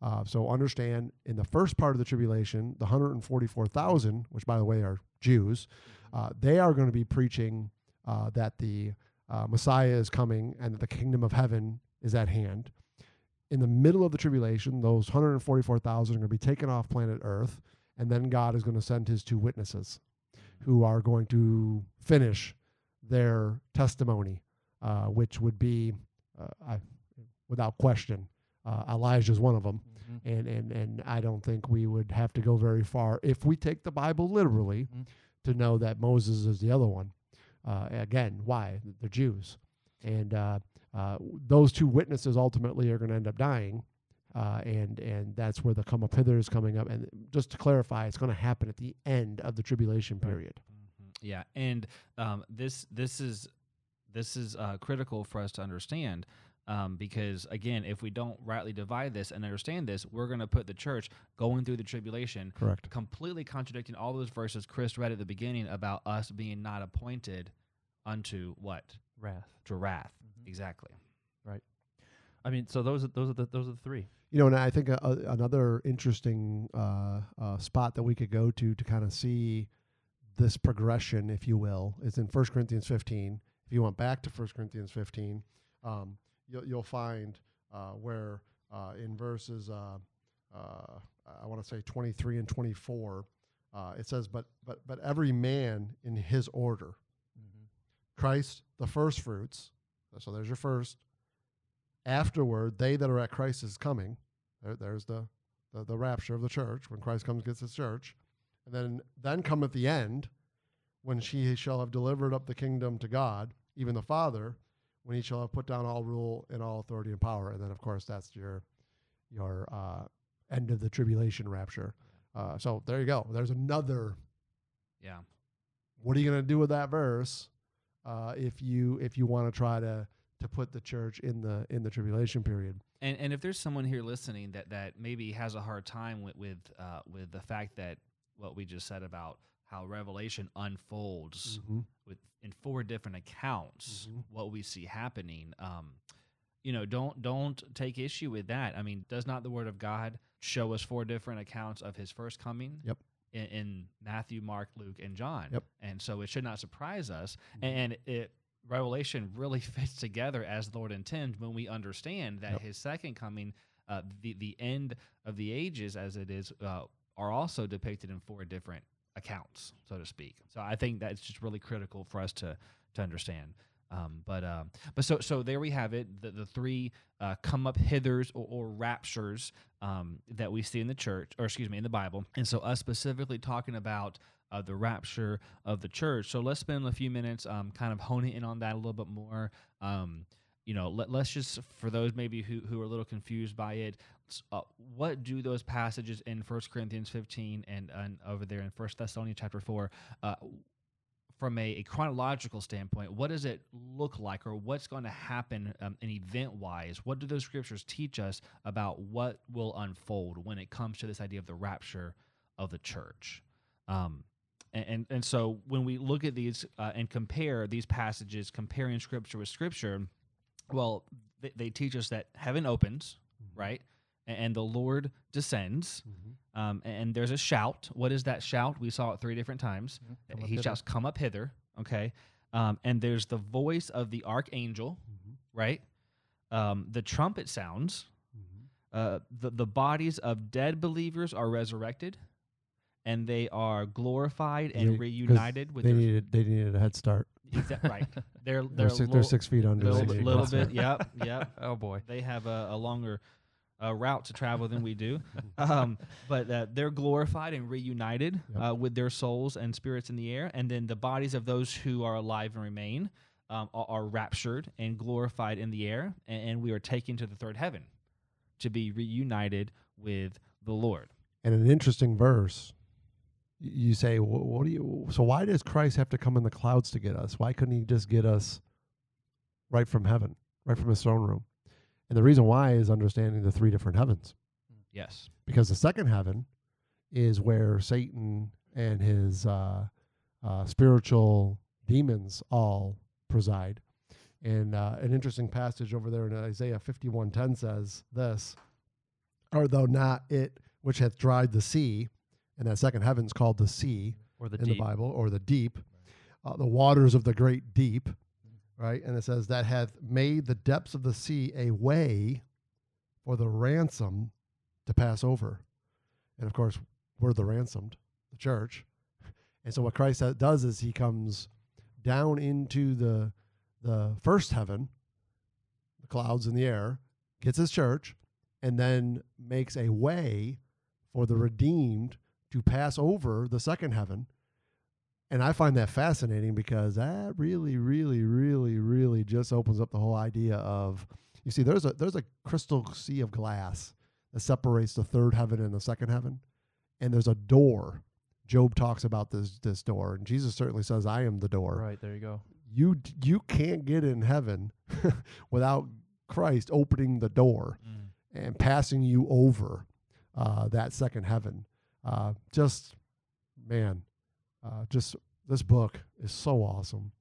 Uh, so understand in the first part of the tribulation, the 144,000, which by the way are Jews, uh, they are going to be preaching uh, that the uh, Messiah is coming and that the kingdom of heaven is at hand. In the middle of the tribulation, those 144,000 are going to be taken off planet Earth, and then God is going to send his two witnesses who are going to finish their testimony, uh, which would be, uh, I, without question, uh, Elijah is one of them and and and I don't think we would have to go very far if we take the Bible literally Mhm. to know that Moses is the other one. Uh, again, why they're Jews, and uh, uh, those two witnesses ultimately are going to end up dying. Uh, and and that's where the come up hither is coming up. And just to clarify, it's going to happen at the end of the tribulation period. Mhm. Yeah, and um, this this is this is uh, critical for us to understand um, because again, if we don't rightly divide this and understand this, we're going to put the church going through the tribulation, Correct. completely contradicting all those verses Kris read at the beginning about us being not appointed unto what Wrath. to wrath. Mhm. Exactly. I mean, so those are those are the those are the three. You know, and I think a, a, another interesting uh, uh, spot that we could go to to kind of see this progression, if you will, is in 1 Corinthians 15. If you went back to 1 Corinthians 15, um, you'll, you'll find uh, where uh, in verses, uh, uh, I want to say 23 and 24, uh, it says, but, but, but every man in his order. Christ, the first fruits. So there's your first. Afterward, they that are at Christ is coming. There, there's the, the the rapture of the church when Christ comes gets his church, and then then cometh the end, when she shall have delivered up the kingdom to God, even the Father, when he shall have put down all rule and all authority and power, and then of course that's your your uh, end of the tribulation rapture. Uh, so there you go. There's another Yeah. what are you going to do with that verse uh, if you if you want to try to to put the church in the in the tribulation period. And and if there's someone here listening that that maybe has a hard time with with uh, with the fact that what we just said about how Revelation unfolds with in four different accounts Mhm. what we see happening um you know don't don't take issue with that. I mean does not the word of god show us four different accounts of his first coming? Yep. in, in matthew mark luke and john. Yep. and so it should not surprise us. And it revelation really fits together as the lord intends when we understand that Yep. his second coming uh, the the end of the ages as it is uh, are also depicted in four different accounts, so to speak. So I think that's just really critical for us to to understand. Um, but uh, but so so there we have it. The, the three uh, come up hithers or, or raptures um, that we see in the church, or excuse me, in the Bible. And so us specifically talking about uh, the rapture of the church. So let's spend a few minutes um, kind of honing in on that a little bit more. Um, you know, let, let's just for those maybe who, who are a little confused by it, uh, what do those passages in First Corinthians 15 and, and over there in First Thessalonians chapter 4 uh, from a, a chronological standpoint, what does it look like, or what's going to happen um, in event wise? What do those scriptures teach us about what will unfold when it comes to this idea of the rapture of the church? Um, and, and, and so when we look at these uh, and compare these passages, comparing scripture with scripture, well, they, they teach us that heaven opens, right? And the Lord descends, um, and there's a shout. What is that shout? We saw it three different times. Up he shouts, "Come up hither." Okay, um, and there's the voice of the archangel, right? Um, the trumpet sounds. Uh, the the bodies of dead believers are resurrected, and they are glorified and They- reunited with they their needed they needed a head start right. They're they're, they're, six, they're six feet under little, they bit- need a little start. bit. Yep, yep. Oh boy. They have a, a longer uh, route to travel than we do, um, but uh, they're glorified and reunited Yep. uh, with their souls and spirits in the air, and then the bodies of those who are alive and remain um, are, are raptured and glorified in the air, and, and we are taken to the third heaven to be reunited with the Lord. and an interesting verse. You say "Wh- what do you so why does christ have to come in the clouds to get us? Why couldn't he just get us right from heaven right from his throne room and the reason why is understanding the three different heavens Yes. because the second heaven is where Satan and his uh, uh, spiritual demons all preside. And uh, an interesting passage over there in Isaiah 51:10 says this: "Art thou not it which hath dried the sea?" And that second heaven's called the sea Or the in deep. the Bible, or the deep, uh, the waters of the great deep, right? And it says that hath made the depths of the sea a way for the ransom to pass over. And of course, we're the ransomed, the church. And so what Christ does is he comes down into the the first heaven, the clouds in the air, gets his church, and then makes a way for the redeemed to pass over the second heaven and I find that fascinating because that really, really, really, really just opens up the whole idea of you see, there's a there's a crystal sea of glass that separates the third heaven and the second heaven, and there's a door. Job talks about this this door, and Jesus certainly says, "I am the door." Right there you go. You you can't get in heaven without Christ opening the door Mm. and passing you over uh, that second heaven. Uh, just man, uh, just this book is so awesome,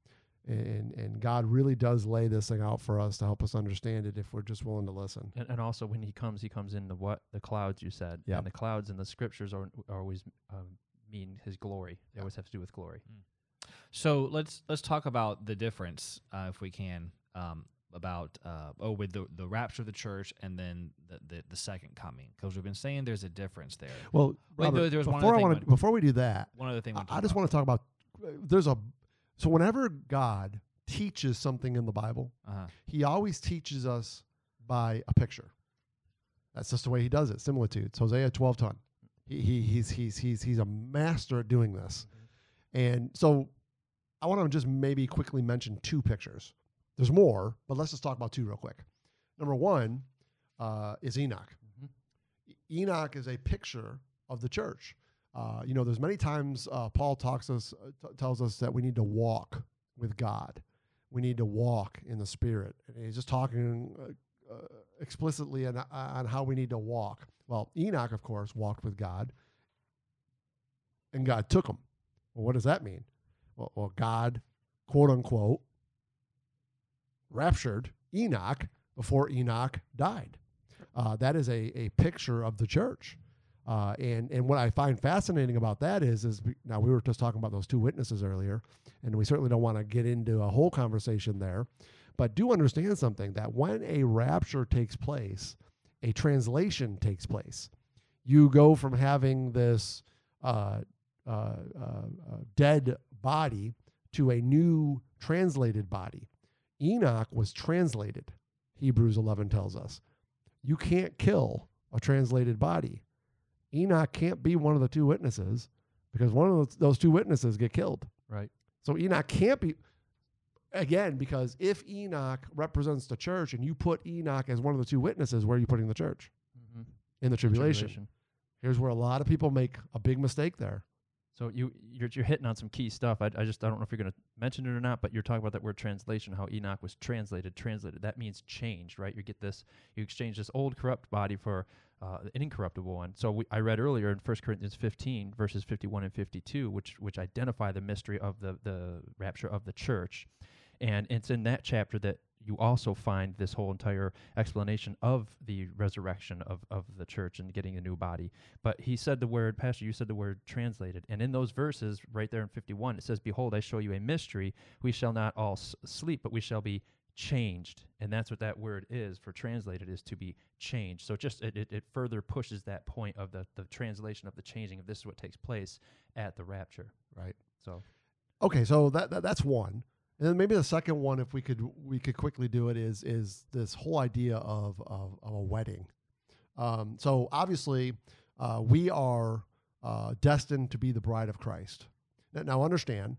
and and God really does lay this thing out for us to help us understand it if we're just willing to listen. And, and also when he comes, he comes in the what the clouds you said. Yep. And the clouds in the scriptures are, are always um, mean his glory. They Yep. always have to do with glory. So let's let's talk about the difference, uh, if we can, um, about uh, oh with the the rapture of the church and then the the, the second coming, because we've been saying there's a difference there. Well, Wait, Robert, there- was one before I want before we do that, One other thing, I, I just want to talk about there's a so whenever God teaches something in the Bible. Uh-huh. he always teaches us by a picture. That's just the way he does it. Similitudes. Hosea twelve ton. He, he he's he's he's he's a master at doing this. And so I want to just maybe quickly mention two pictures. There's more, but let's just talk about two real quick. Number one uh, is Enoch. Mhm. E- Enoch is a picture of the church. Uh, you know, there's many times uh, Paul talks us uh, t- tells us that we need to walk with God. We need to walk in the Spirit, and he's just talking uh, uh, explicitly on, on how we need to walk. Well, Enoch, of course, walked with God, and God took him. Well, what does that mean? Well, well God, quote unquote, raptured Enoch before Enoch died. Uh, that is a, a picture of the church. Uh, and and what I find fascinating about that is is we- now we were just talking about those two witnesses earlier, and we certainly don't want to get into a whole conversation there, but do understand something that when a rapture takes place, a translation takes place. You go from having this uh, uh, uh, uh, dead body to a new translated body. Enoch was translated. Hebrews 11 tells us. You can't kill a translated body. Enoch can't be one of the two witnesses because one of those, those two witnesses get killed. Right. So Enoch can't be again because if Enoch represents the church and you put Enoch as one of the two witnesses, where are you putting the church Mm-hmm. in the tribulation? Here's where a lot of people make a big mistake there. So you you're, you're hitting on some key stuff. I, I just I don't know if you're going to mention it or not, but you're talking about that word translation, how Enoch was translated. Translated that means changed, right? You get this, you exchange this old corrupt body for uh, an incorruptible one. So we, I read earlier in 1 Corinthians 15 verses 51 and 52, which which identify the mystery of the the rapture of the church, and it's in that chapter that you also find this whole entire explanation of the resurrection of, of the church and getting a new body. But he said the word, Pastor, you said the word translated. And in those verses, right there in 51, it says, Behold, I show you a mystery. We shall not all s- sleep, but we shall be changed. And that's what that word is for translated, is to be changed. So just it, it, it further pushes that point of the, the translation of the changing of this is what takes place at the rapture. Right. So Okay, so that, that that's one. And then maybe the second one, if we could we could quickly do it, is is this whole idea of of, of a wedding. Um, so obviously, uh, we are uh, destined to be the bride of Christ. Now, now understand,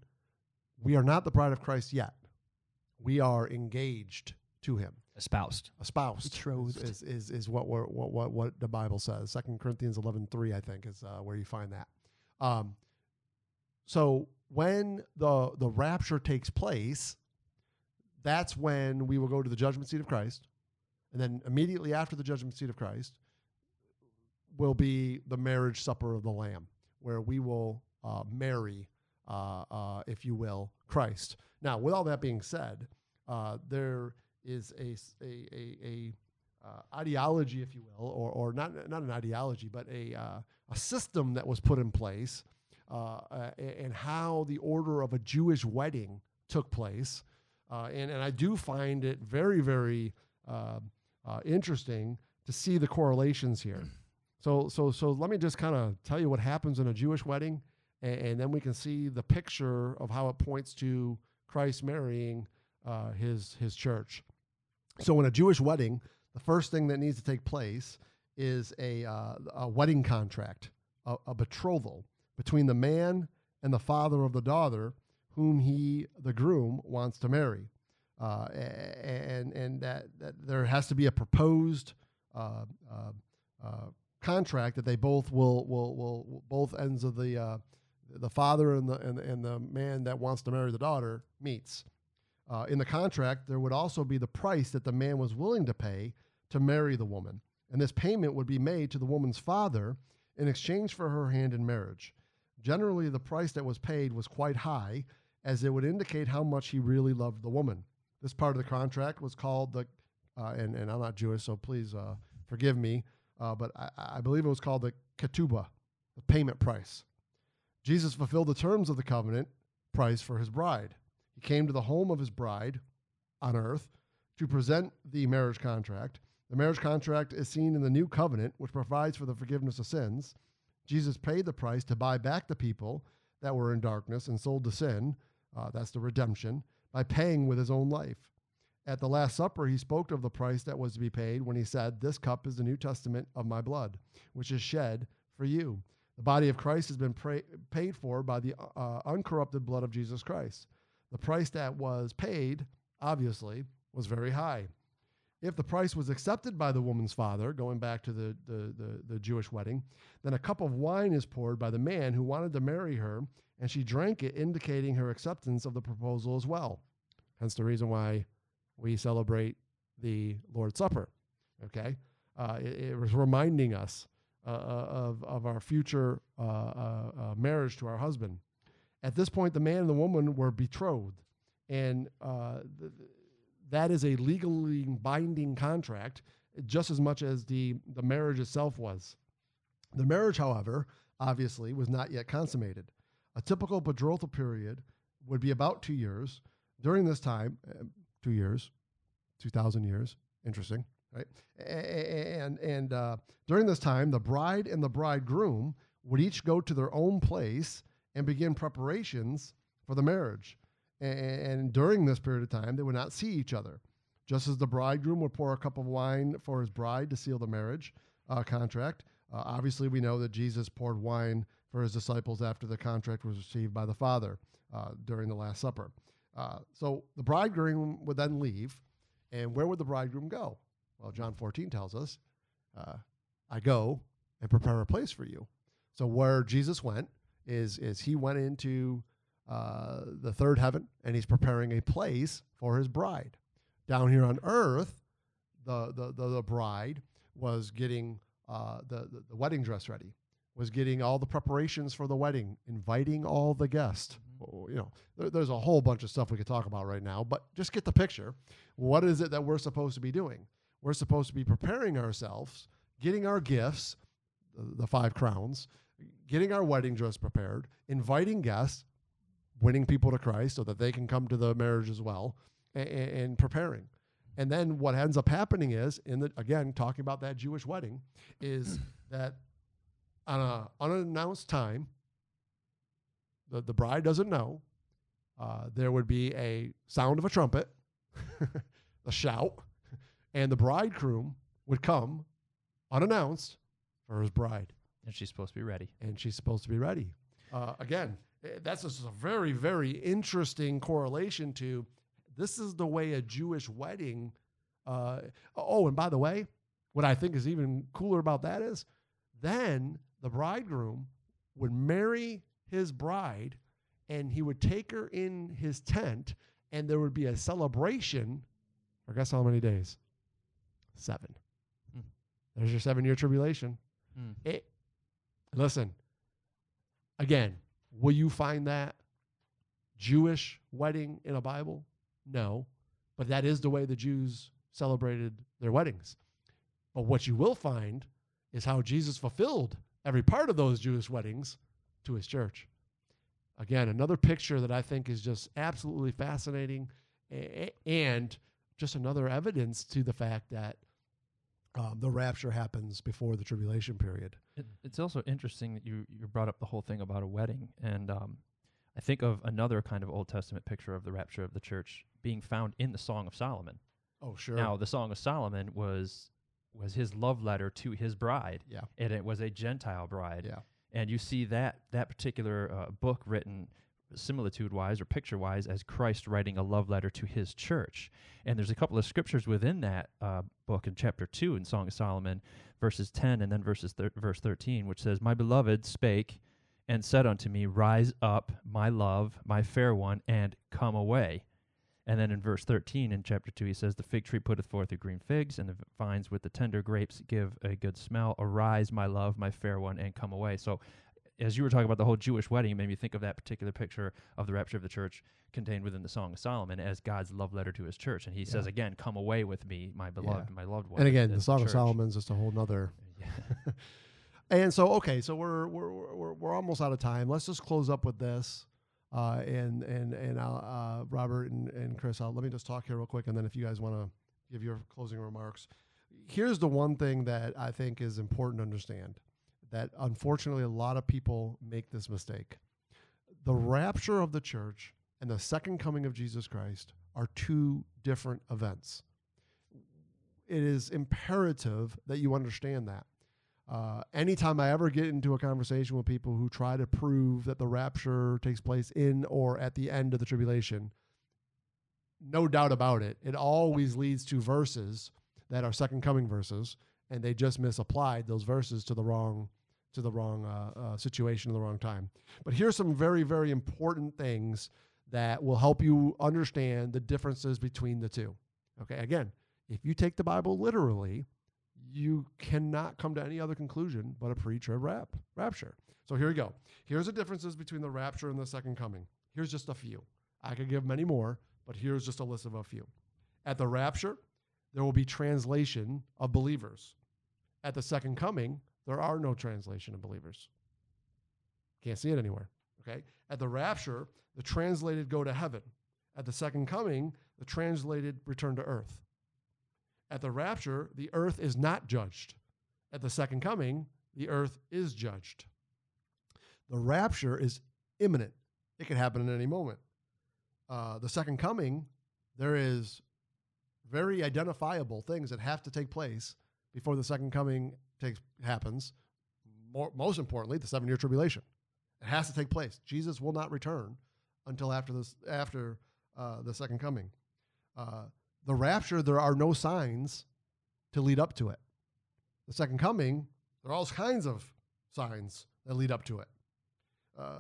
we are not the bride of Christ yet. We are engaged to Him, Espoused. espoused. Betrothed. is is, is what we're, what what what the Bible says. Second Corinthians eleven three, I think, is uh, where you find that. Um, so when the the rapture takes place, that's when we will go to the judgment seat of Christ, and then immediately after the judgment seat of Christ will be the marriage supper of the Lamb, where we will uh, marry, uh, uh, if you will, Christ. Now, with all that being said, uh, there is a uh, ideology, if you will, or or not not an ideology, but a uh, a system that was put in place uh, and how the order of a Jewish wedding took place. Uh, and, and I do find it very, very uh, uh, interesting to see the correlations here. So, so, so let me just kind of tell you what happens in a Jewish wedding, and, and then we can see the picture of how it points to Christ marrying uh, his his church. So, in a Jewish wedding, the first thing that needs to take place is a, uh, a wedding contract, a, a betrothal between the man and the father of the daughter whom he, the groom, wants to marry. Uh, and and that, that there has to be a proposed uh, uh, uh, contract that they both will, will, will, both ends of the, uh, the father and the, and, and the man that wants to marry the daughter meets. Uh, in the contract, there would also be the price that the man was willing to pay to marry the woman. And this payment would be made to the woman's father in exchange for her hand in marriage. Generally, the price that was paid was quite high, as it would indicate how much he really loved the woman. This part of the contract was called the, uh, and, and I'm not Jewish, so please uh, forgive me, uh, but I, I believe it was called the ketubah, the payment price. Jesus fulfilled the terms of the covenant price for his bride. He came to the home of his bride on earth to present the marriage contract. The marriage contract is seen in the new covenant, which provides for the forgiveness of sins. Jesus paid the price to buy back the people that were in darkness and sold to sin. Uh, that's the redemption by paying with his own life. At the Last Supper, he spoke of the price that was to be paid when he said, This cup is the New Testament of my blood, which is shed for you. The body of Christ has been paid for by the uh, uncorrupted blood of Jesus Christ. The price that was paid, obviously, was very high. If the price was accepted by the woman's father, going back to the, the, the, the, Jewish wedding, then a cup of wine is poured by the man who wanted to marry her, and she drank it, indicating her acceptance of the proposal as well. Hence the reason why we celebrate the Lord's Supper. Okay, uh, it, it, was reminding us uh, uh of of our future uh, uh, uh, marriage to our husband. At this point, the man and the woman were betrothed, and th- that is a legally binding contract, just as much as the the marriage itself was. The marriage, however, obviously was not yet consummated. A typical betrothal period would be about two years. During this time, two years, 2,000 years. Interesting, right? And, and uh, during this time, the bride and the bridegroom would each go to their own place and begin preparations for the marriage. And during this period of time, they would not see each other. Just as the bridegroom would pour a cup of wine for his bride to seal the marriage uh, contract, uh, obviously we know that Jesus poured wine for his disciples after the contract was received by the Father uh, during the Last Supper. Uh, so the bridegroom would then leave, and where would the bridegroom go? Well, John 14 tells us, uh, I go and prepare a place for you. So where Jesus went is, is he went into uh, the third heaven and he's preparing a place for his bride. Down here on earth, the, the, the, the bride was getting uh, the, the, the wedding dress ready, was getting all the preparations for the wedding, inviting all the guests, you know, there, there's a whole bunch of stuff we could talk about right now, but just get the picture. What is it that we're supposed to be doing? We're supposed to be preparing ourselves, getting our gifts, the, the five crowns, getting our wedding dress prepared, inviting guests, winning people to Christ so that they can come to the marriage as well, and, and preparing. And then what ends up happening is, in the again talking about that Jewish wedding, is that on an unannounced time, the, the bride doesn't know. Uh, there would be a sound of a trumpet, a shout, and the bridegroom would come unannounced for his bride. And she's supposed to be ready. And she's supposed to be ready. Uh, again, that's a very, very interesting correlation to this is the way a Jewish wedding. Uh, oh, and by the way, what I think is even cooler about that is then the bridegroom would marry his bride and he would take her in his tent and there would be a celebration for guess how many days? Seven. Hmm. There's your seven year tribulation. Hmm. It, listen, again, will you find that Jewish wedding in a Bible? No, but that is the way the Jews celebrated their weddings. But what you will find is how Jesus fulfilled every part of those Jewish weddings to his church. Again, another picture that I think is just absolutely fascinating and just another evidence to the fact that um, the rapture happens before the tribulation period. It, it's also interesting that you, you brought up the whole thing about a wedding. And um, I think of another kind of Old Testament picture of the rapture of the church being found in the Song of Solomon. Oh, sure. Now, the Song of Solomon was was his love letter to his bride. Yeah. And it was a Gentile bride. Yeah and you see that that particular uh, book written similitude wise or picture wise as Christ writing a love letter to his church. And there's a couple of scriptures within that uh, book in chapter 2 in Song of Solomon, verses 10 and then verses thir- verse 13, which says, My beloved spake and said unto me, Rise up, my love, my fair one, and come away. And then in verse 13 in chapter 2, he says, The fig tree putteth forth the green figs, and the vines with the tender grapes give a good smell. Arise, my love, my fair one, and come away. So as you were talking about the whole Jewish wedding, it made me think of that particular picture of the rapture of the church contained within the Song of Solomon as God's love letter to his church. And he says again, Come away with me, my beloved, my loved one. And again, the Song of Solomon is just a whole nother. Yeah. And so, okay, so we're we're we're, we're almost out of time. Let's just close up with this. Uh, and and and I'll, uh, Robert and, and Kris, I'll, let me just talk here real quick, and then if you guys want to give your closing remarks, here's the one thing that I think is important to understand that unfortunately a lot of people make this mistake. The rapture of the church and the second coming of Jesus Christ are two different events. It is imperative that you understand that. Uh, anytime I ever get into a conversation with people who try to prove that the rapture takes place in or at the end of the tribulation, no doubt about it, it always leads to verses that are second coming verses, and they just misapplied those verses to the wrong to the wrong uh, uh, situation, at the wrong time. But here's some very very important things that will help you understand the differences between the two. Okay, again, if you take the Bible literally, you cannot come to any other conclusion but a pre-trib rap, rapture. So here we go. Here's the differences between the rapture and the second coming. Here's just a few. I could give many more, but here's just a list of a few. At the rapture, there will be translation of believers. At the second coming, there are no translation of believers. Can't see it anywhere. Okay. At the rapture, the translated go to heaven. At the second coming, the translated return to earth. At the rapture, the earth is not judged. At the second coming, the earth is judged. The rapture is imminent, it could happen at any moment. Uh, the second coming, there is very identifiable things that have to take place before the second coming takes happens. More, most importantly, the seven year tribulation. It has to take place. Jesus will not return until after this after uh, the second coming. Uh, the rapture, there are no signs to lead up to it. The second coming, there are all kinds of signs that lead up to it. Uh,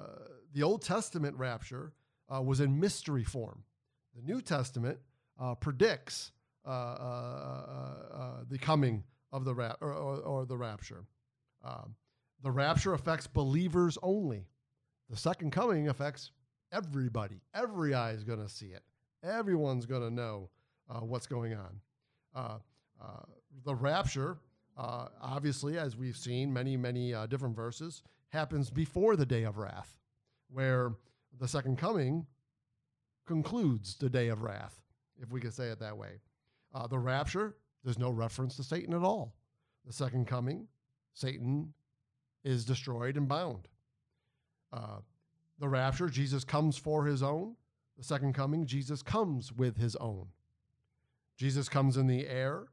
the Old Testament rapture uh, was in mystery form. The New Testament uh, predicts uh, the coming of the rap or, or, or the rapture. Um, the rapture affects believers only. The second coming affects everybody. Every eye is going to see it. Everyone's going to know uh, what's going on. Uh, uh, the rapture, uh, obviously, as we've seen many, many uh, different verses, happens before the day of wrath, where the second coming concludes the day of wrath, if we could say it that way. Uh, the rapture, there's no reference to Satan at all. The second coming, Satan is destroyed and bound. Uh, the rapture, Jesus comes for his own. The second coming, Jesus comes with his own. Jesus comes in the air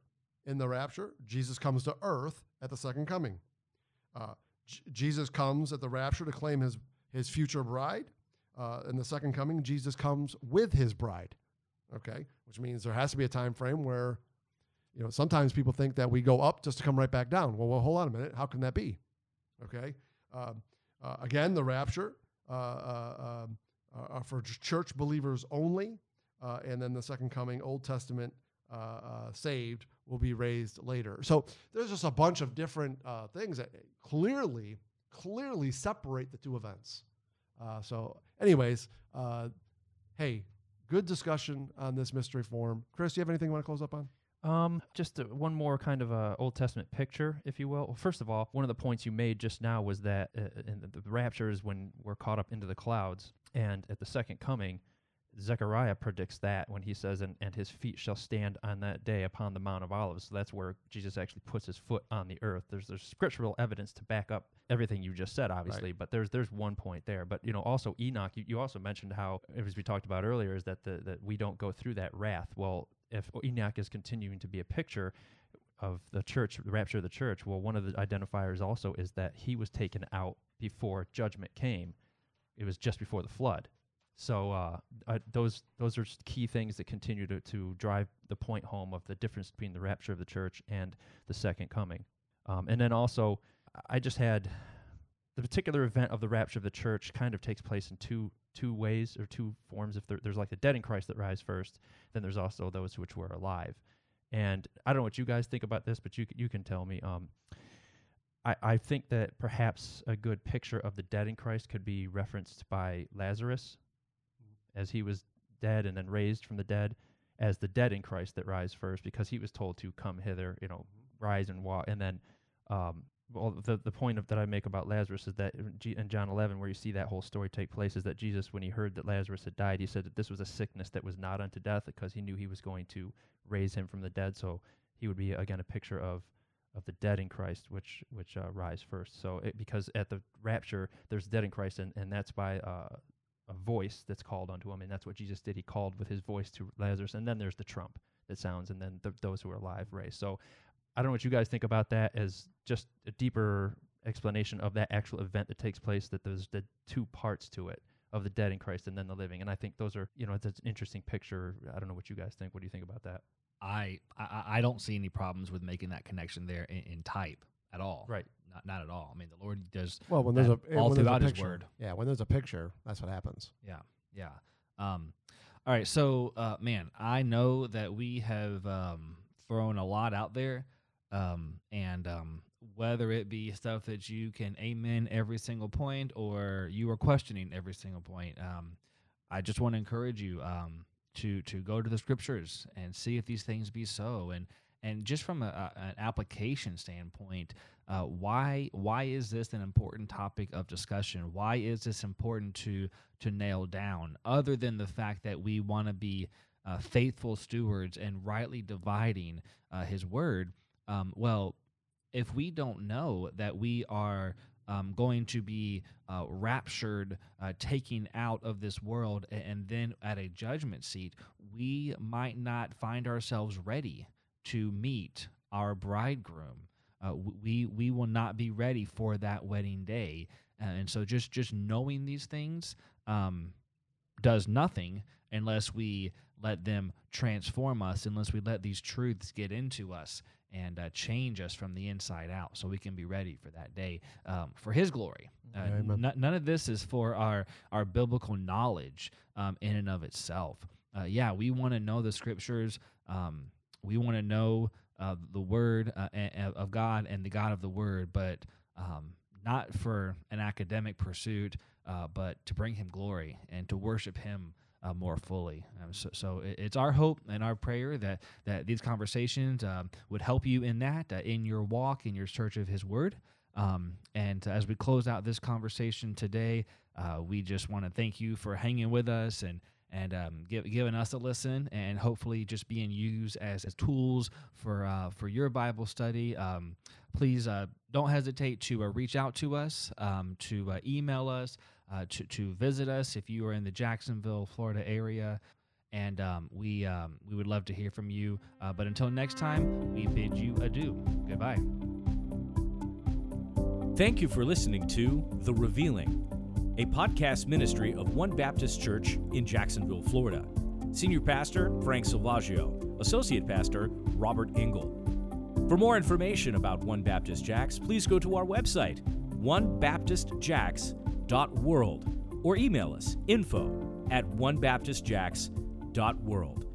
in the rapture. Jesus comes to earth at the second coming. Uh, J- Jesus comes at the rapture to claim his, his future bride. Uh, in the second coming, Jesus comes with his bride. Okay, which means there has to be a time frame where, you know, sometimes people think that we go up just to come right back down. Well, well hold on a minute. How can that be? Okay. Um, uh, again, the rapture uh, uh, um, uh, for church believers only, uh, and then the second coming, Old Testament uh, uh, saved, will be raised later. So there's just a bunch of different uh, things that clearly, clearly separate the two events. Uh, so, anyways, uh, hey, good discussion on this mystery form. Kris, do you have anything you want to close up on? Um, just uh, one more kind of uh, Old Testament picture, if you will. Well, first of all, one of the points you made just now was that uh, in the, the rapture is when we're caught up into the clouds, and at the second coming, Zechariah predicts that when he says, and, and his feet shall stand on that day upon the Mount of Olives. So that's where Jesus actually puts his foot on the earth. There's there's scriptural evidence to back up everything you just said, obviously, but there's there's one point there. But you know, also Enoch, you, you also mentioned how, as we talked about earlier, is that the that we don't go through that wrath. Well, if Enoch is continuing to be a picture of the church, the rapture of the church, well, one of the identifiers also is that he was taken out before judgment came. It was just before the flood. So uh, uh, those those are key things that continue to, to drive the point home of the difference between the rapture of the church and the second coming. Um, and then also, I just had the particular event of the rapture of the church kind of takes place in two two ways or two forms. If there, there's like the dead in Christ that rise first, then there's also those which were alive. And I don't know what you guys think about this, but you you can tell me. Um, I, I think that perhaps a good picture of the dead in Christ could be referenced by Lazarus, as he was dead and then raised from the dead, as the dead in Christ that rise first, because he was told to come hither, you know, rise and walk, and then. Um, well, the the point of, that I make about Lazarus is that in, John 11, where you see that whole story take place, is that Jesus, when he heard that Lazarus had died, he said that this was a sickness that was not unto death, because he knew he was going to raise him from the dead. So he would be again a picture of of the dead in Christ, which which uh, rise first. So it, because at the rapture, there's dead in Christ, and and that's by uh, a voice that's called unto him, and that's what Jesus did. He called with his voice to Lazarus, and then there's the trump that sounds, and then th- those who are alive raise. So I don't know what you guys think about that as just a deeper explanation of that actual event that takes place. That there's the two parts to it of the dead in Christ and then the living, and I think those are you know it's an interesting picture. I don't know what you guys think. What do you think about that? I, I I don't see any problems with making that connection there in, in type at all. Right. Not not at all. I mean, the Lord does. Well, when there's a all when there's a throughout His picture, word. yeah, when there's a picture, that's what happens. Yeah. Yeah. Um. All right. So, uh, man, I know that we have um thrown a lot out there, um, and um, whether it be stuff that you can amen every single point or you are questioning every single point, um, I just want to encourage you um to to go to the scriptures and see if these things be so. And and just from a, a, an application standpoint uh, why why is this an important topic of discussion? Why is this important to to nail down? Other than the fact that we want to be uh, faithful stewards and rightly dividing uh, his word um, well if we don't know that we are um, going to be uh, raptured, uh, taking out of this world, and then at a judgment seat, we might not find ourselves ready to meet our bridegroom. Uh, we we will not be ready for that wedding day, and so just just knowing these things um, does nothing unless we let them transform us, unless we let these truths get into us and uh, change us from the inside out so we can be ready for that day um, for his glory. Uh, n- none of this is for our our biblical knowledge um, in and of itself. Uh, yeah we want to know the scriptures um, we want to know uh, the word uh, of god and the god of the word but um, not for an academic pursuit uh, but to bring him glory and to worship him uh, more fully. Um, so, so it- it's our hope and our prayer that that these conversations um, would help you in that, uh, in your walk, in your search of His Word. Um, and as we close out this conversation today, uh, we just want to thank you for hanging with us and and um, give, giving us a listen, and hopefully just being used as, as tools for uh, for your Bible study. Um, please uh, don't hesitate to uh, reach out to us, um, to uh, email us, uh, to to visit us if you are in the Jacksonville, Florida area. And um, we um, we would love to hear from you. Uh, but until next time, we bid you adieu. Goodbye. Thank you for listening to The Revealing, a podcast ministry of One Baptist Church in Jacksonville, Florida. Senior Pastor Frank Salvaggio, Associate Pastor Robert Engel. For more information about One Baptist Jacks, please go to our website, onebaptistjacks.world, or email us info at onebaptistjacks.world.